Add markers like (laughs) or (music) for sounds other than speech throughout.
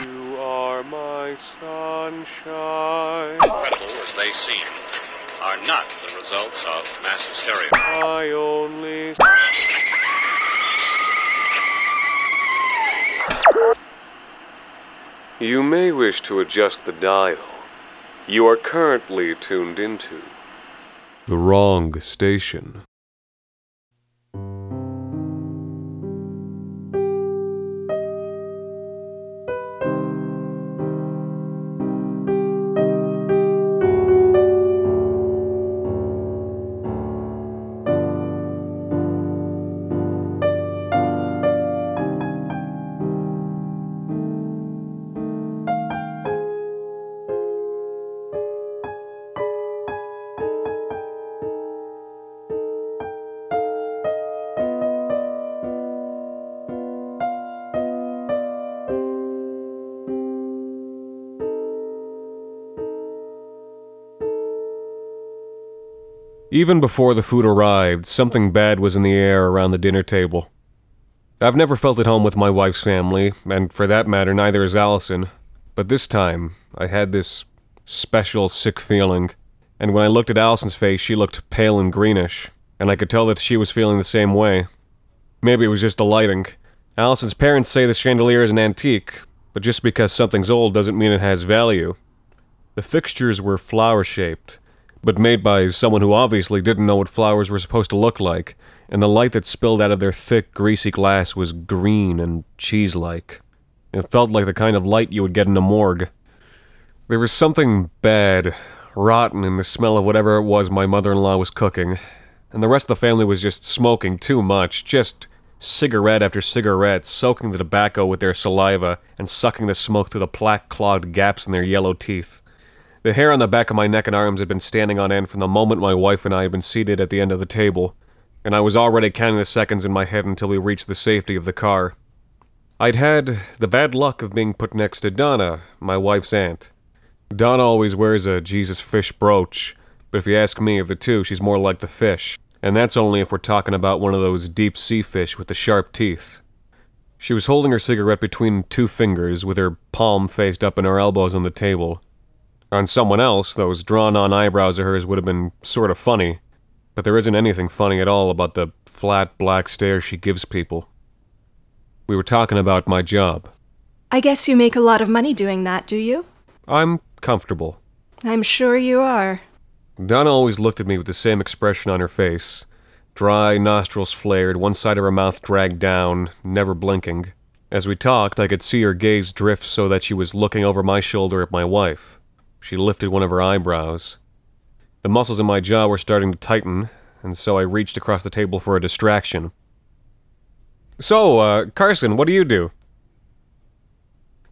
You are my sunshine. Incredible as they seem, are not the results of mass hysteria. I only. You may wish to adjust the dial. You are currently tuned into the wrong station. Even before the food arrived, something bad was in the air around the dinner table. I've never felt at home with my wife's family, and for that matter, neither has Alison. But this time, I had this special sick feeling, and when I looked at Alison's face, she looked pale and greenish, and I could tell that she was feeling the same way. Maybe it was just the lighting. Alison's parents say the chandelier is an antique, but just because something's old doesn't mean it has value. The fixtures were flower shaped, but made by someone who obviously didn't know what flowers were supposed to look like, and the light that spilled out of their thick, greasy glass was green and cheese like. It felt like the kind of light you would get in a morgue. There was something bad, rotten in the smell of whatever it was my mother in law was cooking, and the rest of the family was just smoking too much, just cigarette after cigarette, soaking the tobacco with their saliva and sucking the smoke through the plaque clogged gaps in their yellow teeth. The hair on the back of my neck and arms had been standing on end from the moment my wife and I had been seated at the end of the table, and I was already counting the seconds in my head until we reached the safety of the car. I'd had the bad luck of being put next to Donna, my wife's aunt. Donna always wears a Jesus fish brooch, but if you ask me, of the two, she's more like the fish, and that's only if we're talking about one of those deep sea fish with the sharp teeth. She was holding her cigarette between two fingers, with her palm faced up and her elbows on the table. On someone else, those drawn on eyebrows of hers would have been sort of funny, but there isn't anything funny at all about the flat black stare she gives people. We were talking about my job. I guess you make a lot of money doing that, do you? I'm comfortable. I'm sure you are. Donna always looked at me with the same expression on her face dry, nostrils flared, one side of her mouth dragged down, never blinking. As we talked, I could see her gaze drift so that she was looking over my shoulder at my wife. She lifted one of her eyebrows. The muscles in my jaw were starting to tighten, and so I reached across the table for a distraction. So, uh, Carson, what do you do?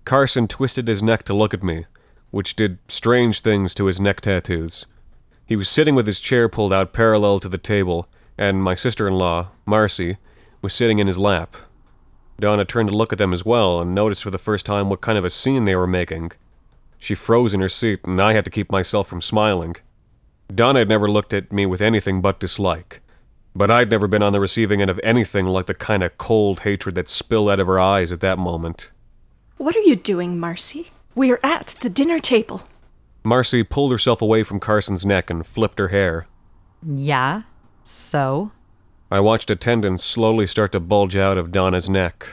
Carson twisted his neck to look at me, which did strange things to his neck tattoos. He was sitting with his chair pulled out parallel to the table, and my sister in law, Marcy, was sitting in his lap. Donna turned to look at them as well and noticed for the first time what kind of a scene they were making. She froze in her seat, and I had to keep myself from smiling. Donna had never looked at me with anything but dislike, but I'd never been on the receiving end of anything like the kind of cold hatred that spilled out of her eyes at that moment. What are you doing, Marcy? We're at the dinner table. Marcy pulled herself away from Carson's neck and flipped her hair. Yeah? So? I watched a tendon slowly start to bulge out of Donna's neck.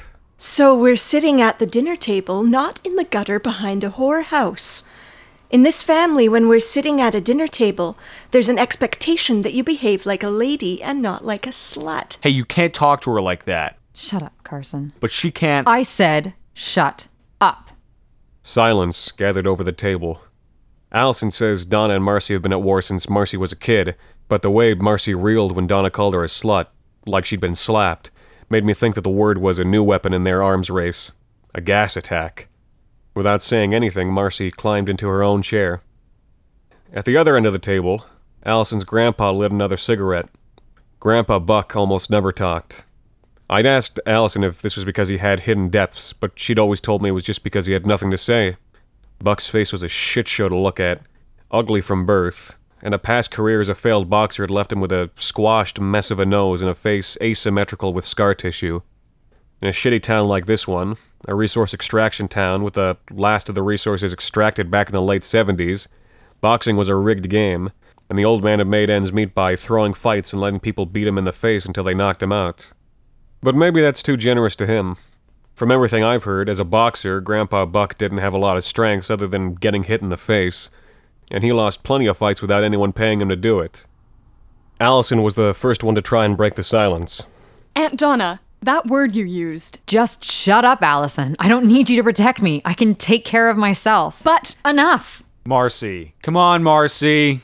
So we're sitting at the dinner table, not in the gutter behind a whore house. In this family, when we're sitting at a dinner table, there's an expectation that you behave like a lady and not like a slut. Hey, you can't talk to her like that. Shut up, Carson. But she can't. I said, shut up. Silence gathered over the table. Alison says Donna and Marcy have been at war since Marcy was a kid, but the way Marcy reeled when Donna called her a slut, like she'd been slapped, made me think that the word was a new weapon in their arms race. A gas attack. Without saying anything, Marcy climbed into her own chair. At the other end of the table, Alison's grandpa lit another cigarette. Grandpa Buck almost never talked. I'd asked Alison if this was because he had hidden depths, but she'd always told me it was just because he had nothing to say. Buck's face was a shit show to look at, ugly from birth, and a past career as a failed boxer had left him with a squashed mess of a nose and a face asymmetrical with scar tissue. In a shitty town like this one, a resource extraction town with the last of the resources extracted back in the late 70s, boxing was a rigged game, and the old man had made ends meet by throwing fights and letting people beat him in the face until they knocked him out. But maybe that's too generous to him. From everything I've heard, as a boxer, Grandpa Buck didn't have a lot of strengths other than getting hit in the face, and he lost plenty of fights without anyone paying him to do it. Alison was the first one to try and break the silence. Aunt Donna, that word you used. Just shut up, Alison. I don't need you to protect me. I can take care of myself. But Enough. Marcy. Come on, Marcy.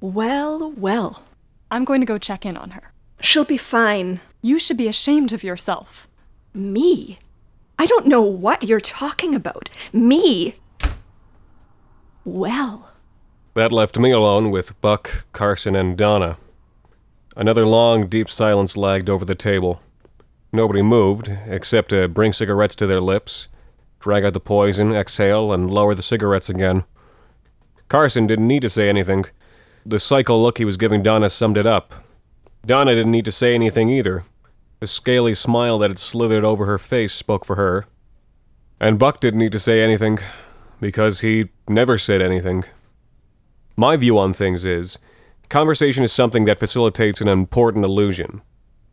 Well, well. I'm going to go check in on her. She'll be fine. You should be ashamed of yourself. Me? I don't know what you're talking about. Me? Well. That left me alone with Buck, Carson, and Donna. Another long, deep silence lagged over the table. Nobody moved, except to bring cigarettes to their lips, drag out the poison, exhale, and lower the cigarettes again. Carson didn't need to say anything. The psycho look he was giving Donna summed it up. Donna didn't need to say anything either. The scaly smile that had slithered over her face spoke for her. And Buck didn't need to say anything, because he never said anything. My view on things is conversation is something that facilitates an important illusion.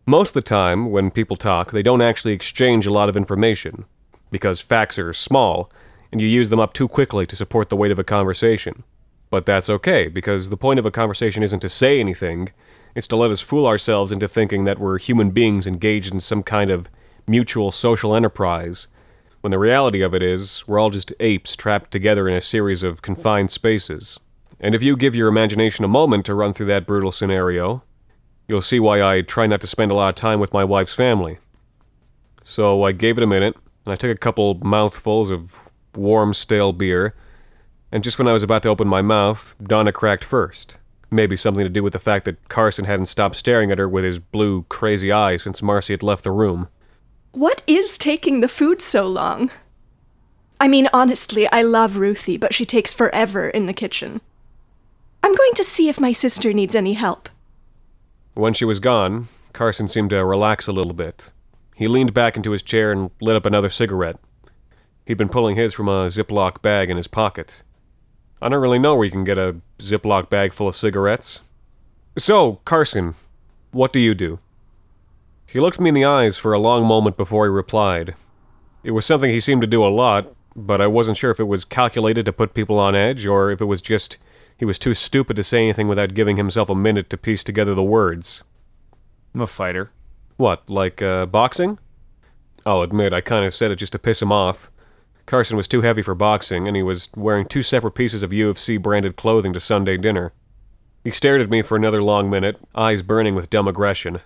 Most of the time, when people talk, they don't actually exchange a lot of information, because facts are small, and you use them up too quickly to support the weight of a conversation. But that's okay, because the point of a conversation isn't to say anything, it's to let us fool ourselves into thinking that we're human beings engaged in some kind of mutual social enterprise, when the reality of it is, we're all just apes trapped together in a series of confined spaces. And if you give your imagination a moment to run through that brutal scenario, you'll see why I try not to spend a lot of time with my wife's family. So I gave it a minute, and I took a couple mouthfuls of warm, stale beer, and just when I was about to open my mouth, Donna cracked first. Maybe something to do with the fact that Carson hadn't stopped staring at her with his blue, crazy eyes since Marcy had left the room. What is taking the food so long? I mean, honestly, I love Ruthie, but she takes forever in the kitchen. I'm going to see if my sister needs any help. When she was gone, Carson seemed to relax a little bit. He leaned back into his chair and lit up another cigarette. He'd been pulling his from a Ziploc bag in his pocket. I don't really know where you can get a Ziploc bag full of cigarettes. So, Carson, what do you do? He looked me in the eyes for a long moment before he replied. It was something he seemed to do a lot, but I wasn't sure if it was calculated to put people on edge or if it was just he was too stupid to say anything without giving himself a minute to piece together the words. I'm a fighter. What, like uh, boxing? I'll admit I kind of said it just to piss him off. Carson was too heavy for boxing, and he was wearing two separate pieces of UFC branded clothing to Sunday dinner. He stared at me for another long minute, eyes burning with dumb aggression.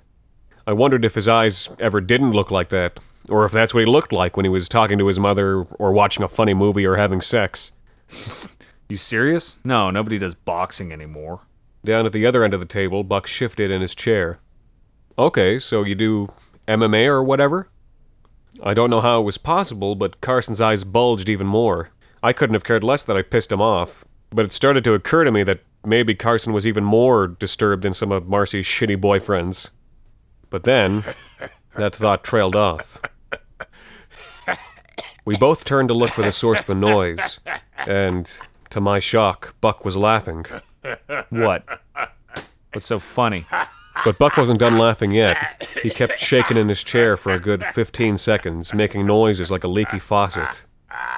I wondered if his eyes ever didn't look like that, or if that's what he looked like when he was talking to his mother, or watching a funny movie, or having sex. (laughs) You serious? No, nobody does boxing anymore. Down at the other end of the table, Buck shifted in his chair. Okay, so you do MMA or whatever? I don't know how it was possible, but Carson's eyes bulged even more. I couldn't have cared less that I pissed him off, but it started to occur to me that maybe Carson was even more disturbed than some of Marcy's shitty boyfriends. But then, that thought trailed off. We both turned to look for the source of the noise, and to my shock, Buck was laughing. What? What's so funny? But Buck wasn't done laughing yet. He kept shaking in his chair for a good 15 seconds, making noises like a leaky faucet.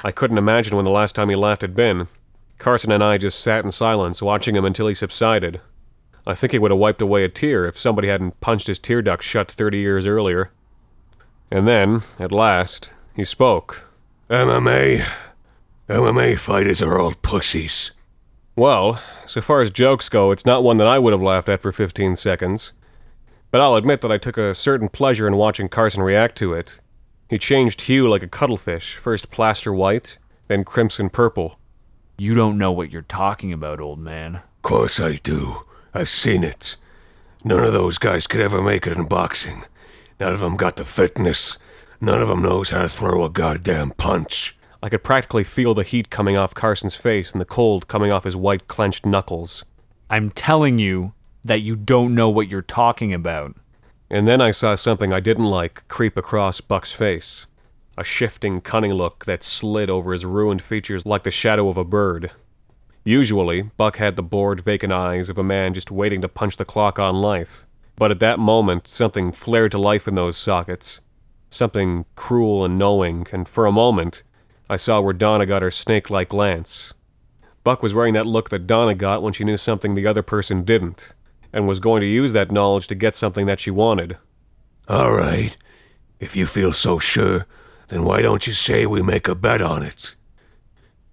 I couldn't imagine when the last time he laughed had been. Carson and I just sat in silence, watching him until he subsided. I think he would have wiped away a tear if somebody hadn't punched his tear duct shut 30 years earlier. And then, at last, he spoke. MMA. MMA fighters are all pussies. Well, so far as jokes go, it's not one that I would have laughed at for 15 seconds. But I'll admit that I took a certain pleasure in watching Carson react to it. He changed hue like a cuttlefish, first plaster white, then crimson purple. You don't know what you're talking about, old man. Course I do. I've seen it. None of those guys could ever make it in boxing. None of them got the fitness. None of them knows how to throw a goddamn punch. I could practically feel the heat coming off Carson's face and the cold coming off his white clenched knuckles. I'm telling you that you don't know what you're talking about. And then I saw something I didn't like creep across Buck's face. A shifting, cunning look that slid over his ruined features like the shadow of a bird. Usually, Buck had the bored, vacant eyes of a man just waiting to punch the clock on life. But at that moment, something flared to life in those sockets. Something cruel and knowing, and for a moment, I saw where Donna got her snake like glance. Buck was wearing that look that Donna got when she knew something the other person didn't, and was going to use that knowledge to get something that she wanted. All right. If you feel so sure, then why don't you say we make a bet on it?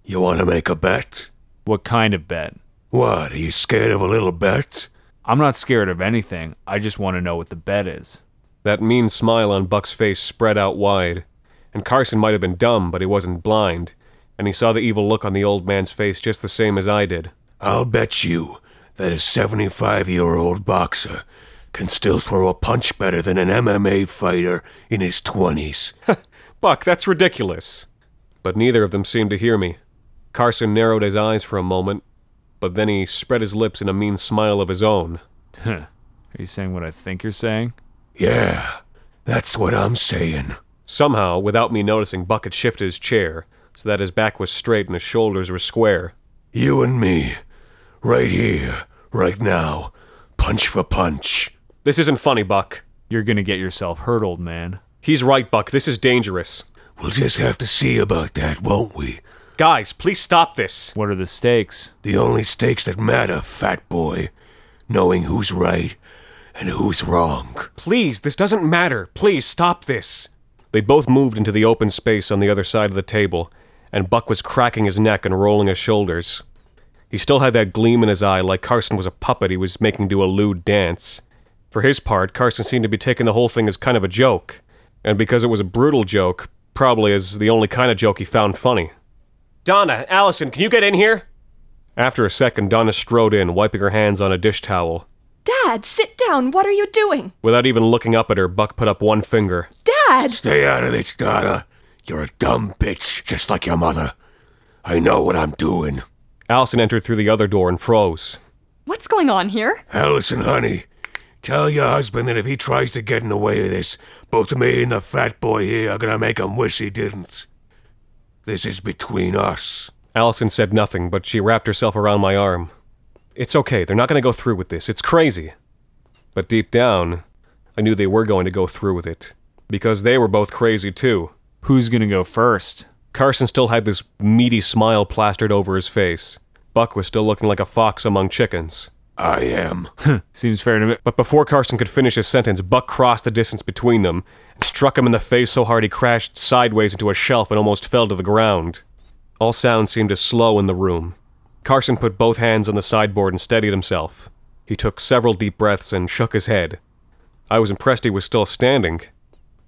You want to make a bet? What kind of bet? What, are you scared of a little bet? I'm not scared of anything. I just want to know what the bet is. That mean smile on Buck's face spread out wide, and Carson might have been dumb, but he wasn't blind, and he saw the evil look on the old man's face just the same as I did. I'll bet you that a 75 year old boxer can still throw a punch better than an MMA fighter in his 20s. (laughs) Buck, that's ridiculous. But neither of them seemed to hear me. Carson narrowed his eyes for a moment, but then he spread his lips in a mean smile of his own. Huh. (laughs) Are you saying what I think you're saying? Yeah, that's what I'm saying. Somehow, without me noticing, Buck had shifted his chair so that his back was straight and his shoulders were square. You and me, right here, right now, punch for punch. This isn't funny, Buck. You're gonna get yourself hurt, old man. He's right, Buck. This is dangerous. We'll just have to see about that, won't we? Guys, please stop this. What are the stakes? The only stakes that matter, fat boy. Knowing who's right and who's wrong. Please, this doesn't matter. Please stop this. They both moved into the open space on the other side of the table, and Buck was cracking his neck and rolling his shoulders. He still had that gleam in his eye like Carson was a puppet he was making do a lewd dance. For his part, Carson seemed to be taking the whole thing as kind of a joke, and because it was a brutal joke, probably as the only kind of joke he found funny. Donna, Alison, can you get in here? After a second, Donna strode in, wiping her hands on a dish towel. Dad, sit down. What are you doing? Without even looking up at her, Buck put up one finger. Dad! Stay out of this, Donna. You're a dumb bitch, just like your mother. I know what I'm doing. Alison entered through the other door and froze. What's going on here? Alison, honey, tell your husband that if he tries to get in the way of this, both me and the fat boy here are gonna make him wish he didn't. This is between us. Alison said nothing, but she wrapped herself around my arm. It's okay, they're not going to go through with this. It's crazy. But deep down, I knew they were going to go through with it. Because they were both crazy too. Who's gonna go first? Carson still had this meaty smile plastered over his face. Buck was still looking like a fox among chickens. I am. Seems fair to me. But before Carson could finish his sentence, Buck crossed the distance between them and struck him in the face so hard he crashed sideways into a shelf and almost fell to the ground. All sound seemed to slow in the room. Carson put both hands on the sideboard and steadied himself. He took several deep breaths and shook his head. I was impressed he was still standing.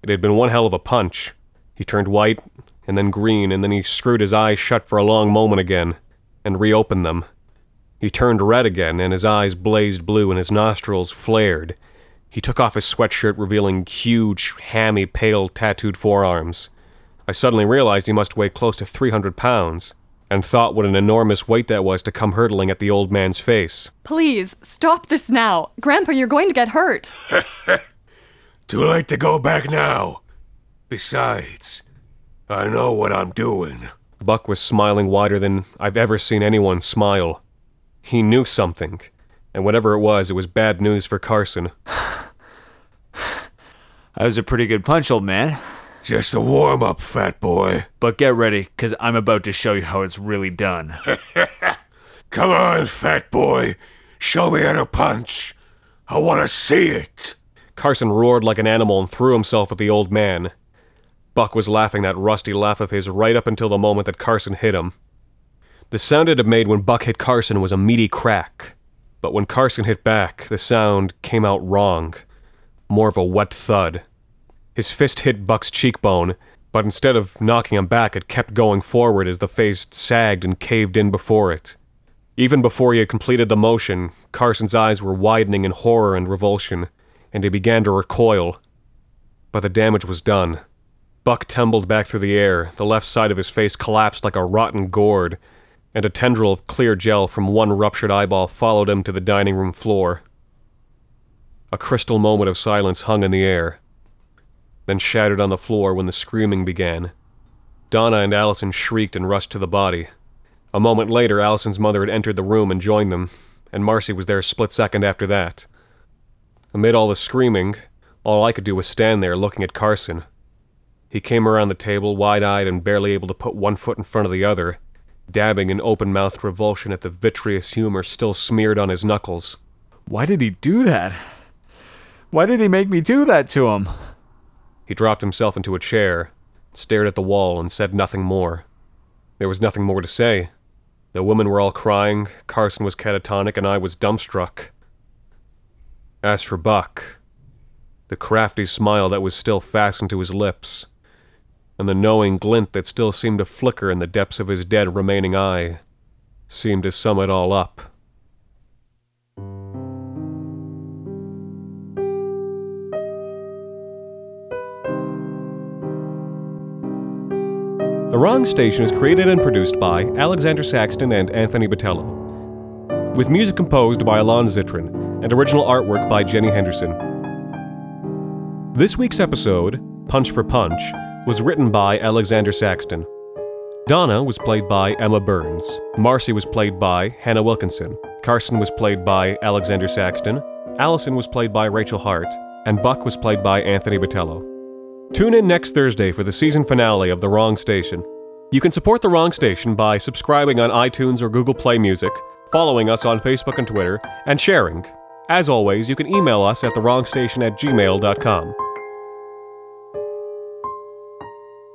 It had been one hell of a punch. He turned white, and then green, and then he screwed his eyes shut for a long moment again, and reopened them. He turned red again, and his eyes blazed blue, and his nostrils flared. He took off his sweatshirt, revealing huge, hammy, pale, tattooed forearms. I suddenly realized he must weigh close to 300 pounds, and thought what an enormous weight that was to come hurtling at the old man's face. Please, stop this now. Grandpa, you're going to get hurt. (laughs) Too late to go back now. Besides, I know what I'm doing. Buck was smiling wider than I've ever seen anyone smile. He knew something, and whatever it was, it was bad news for Carson. (sighs) That was a pretty good punch, old man. Just a warm up, fat boy. But get ready, because I'm about to show you how it's really done. (laughs) Come on, fat boy. Show me how to punch. I want to see it. Carson roared like an animal and threw himself at the old man. Buck was laughing that rusty laugh of his right up until the moment that Carson hit him. The sound it had made when Buck hit Carson was a meaty crack, but when Carson hit back, the sound came out wrong, more of a wet thud. His fist hit Buck's cheekbone, but instead of knocking him back, it kept going forward as the face sagged and caved in before it. Even before he had completed the motion, Carson's eyes were widening in horror and revulsion, and he began to recoil. But the damage was done. Buck tumbled back through the air, the left side of his face collapsed like a rotten gourd, and a tendril of clear gel from one ruptured eyeball followed him to the dining room floor. A crystal moment of silence hung in the air, then shattered on the floor when the screaming began. Donna and Alison shrieked and rushed to the body. A moment later, Alison's mother had entered the room and joined them, and Marcy was there a split second after that. Amid all the screaming, all I could do was stand there looking at Carson. He came around the table, wide eyed and barely able to put one foot in front of the other, dabbing in open mouthed revulsion at the vitreous humor still smeared on his knuckles. Why did he do that? Why did he make me do that to him? He dropped himself into a chair, stared at the wall, and said nothing more. There was nothing more to say. The women were all crying, Carson was catatonic, and I was dumbstruck. As for Buck, the crafty smile that was still fastened to his lips, and the knowing glint that still seemed to flicker in the depths of his dead remaining eye, seemed to sum it all up. The Wrong Station is created and produced by Alexander Saxton and Anthony Botello, with music composed by Alon Zitrin and original artwork by Jenny Henderson. This week's episode, Punch for Punch, was written by Alexander Saxton. Donna was played by Emma Burns. Marcy was played by Hannah Wilkinson. Carson was played by Alexander Saxton. Alison was played by Rachel Hart. And Buck was played by Anthony Botello. Tune in next Thursday for the season finale of The Wrong Station. You can support The Wrong Station by subscribing on iTunes or Google Play Music, following us on Facebook and Twitter, and sharing. As always, you can email us at thewrongstation at gmail.com.